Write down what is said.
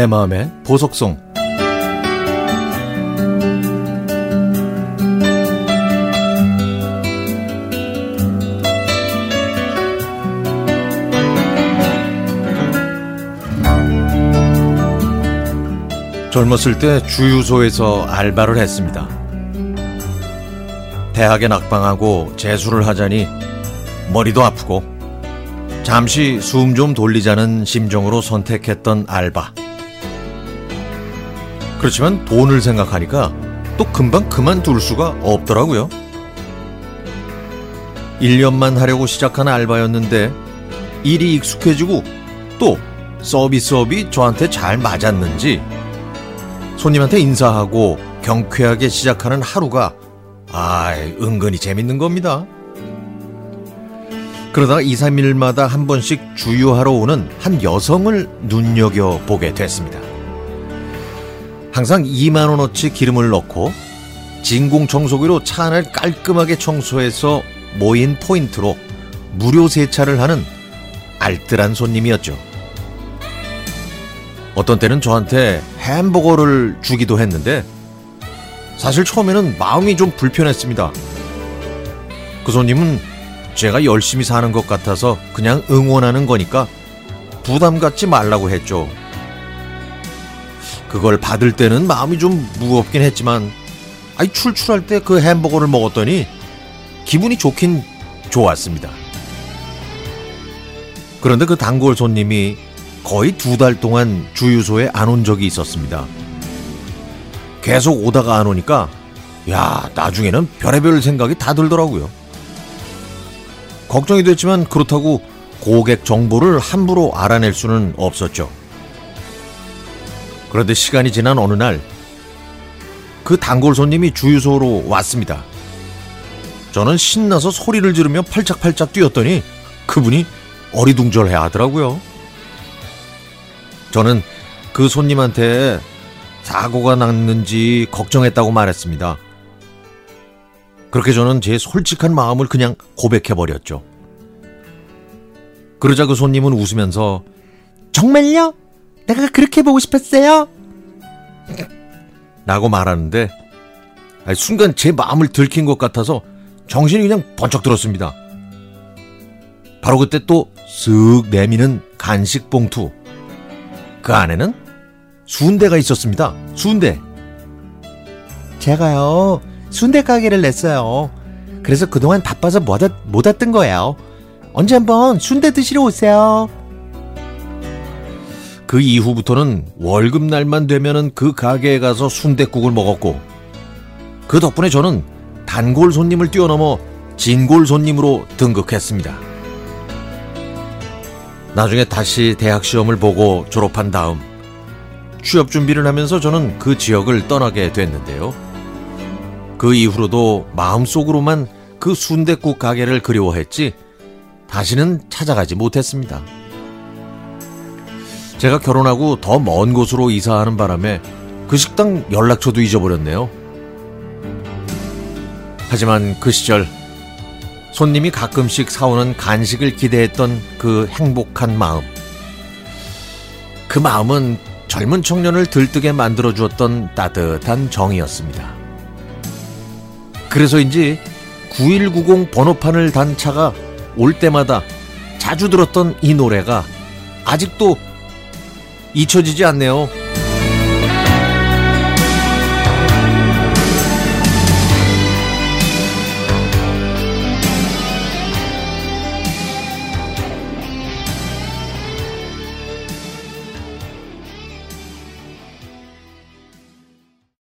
내 마음의 보석송 젊었을 때 주유소에서 알바를 했습니다. 대학에 낙방하고 재수를 하자니 머리도 아프고 잠시 숨 좀 돌리자는 심정으로 선택했던 알바. 그렇지만 돈을 생각하니까 또 금방 그만둘 수가 없더라고요. 1년만 하려고 시작한 알바였는데 일이 익숙해지고 또 서비스업이 저한테 잘 맞았는지 손님한테 인사하고 경쾌하게 시작하는 하루가 아, 은근히 재밌는 겁니다. 그러다가 2, 3일마다 한 번씩 주유하러 오는 한 여성을 눈여겨보게 됐습니다. 항상 2만원어치 기름을 넣고 진공 청소기로 차 안을 깔끔하게 청소해서 모인 포인트로 무료 세차를 하는 알뜰한 손님이었죠. 어떤 때는 저한테 햄버거를 주기도 했는데 사실 처음에는 마음이 좀 불편했습니다. 그 손님은 제가 열심히 사는 것 같아서 그냥 응원하는 거니까 부담 갖지 말라고 했죠. 그걸 받을 때는 마음이 좀 무겁긴 했지만 아이 출출할 때 그 햄버거를 먹었더니 기분이 좋긴 좋았습니다. 그런데 그 단골 손님이 거의 두 달 동안 주유소에 안 온 적이 있었습니다. 계속 오다가 안 오니까 야 나중에는 별의별 생각이 다 들더라고요. 걱정이 됐지만 그렇다고 고객 정보를 함부로 알아낼 수는 없었죠. 그런데 시간이 지난 어느 날 그 단골 손님이 주유소로 왔습니다. 저는 신나서 소리를 지르며 팔짝팔짝 뛰었더니 그분이 어리둥절해 하더라고요. 저는 그 손님한테 사고가 났는지 걱정했다고 말했습니다. 그렇게 저는 제 솔직한 마음을 그냥 고백해버렸죠. 그러자 그 손님은 웃으면서 정말요? 내가 그렇게 보고 싶었어요? 라고 말하는데 순간 제 마음을 들킨 것 같아서 정신이 그냥 번쩍 들었습니다. 바로 그때 또 쓱 내미는 간식 봉투. 그 안에는 순대가 있었습니다. 순대. 제가요, 순대 가게를 냈어요. 그래서 그동안 바빠서 못, 왔, 못 왔던 거예요. 언제 한번 순대 드시러 오세요. 그 이후부터는 월급날만 되면은 그 가게에 가서 순대국을 먹었고, 그 덕분에 저는 단골 손님을 뛰어넘어 진골 손님으로 등극했습니다. 나중에 다시 대학 시험을 보고 졸업한 다음 취업 준비를 하면서 저는 그 지역을 떠나게 됐는데요. 그 이후로도 마음속으로만 그 순대국 가게를 그리워했지 다시는 찾아가지 못했습니다. 제가 결혼하고 더 먼 곳으로 이사하는 바람에 그 식당 연락처도 잊어버렸네요. 하지만 그 시절 손님이 가끔씩 사오는 간식을 기대했던 그 행복한 마음. 그 마음은 젊은 청년을 들뜨게 만들어 주었던 따뜻한 정이었습니다. 그래서인지 9190 번호판을 단 차가 올 때마다 자주 들었던 이 노래가 아직도 잊혀지지 않네요.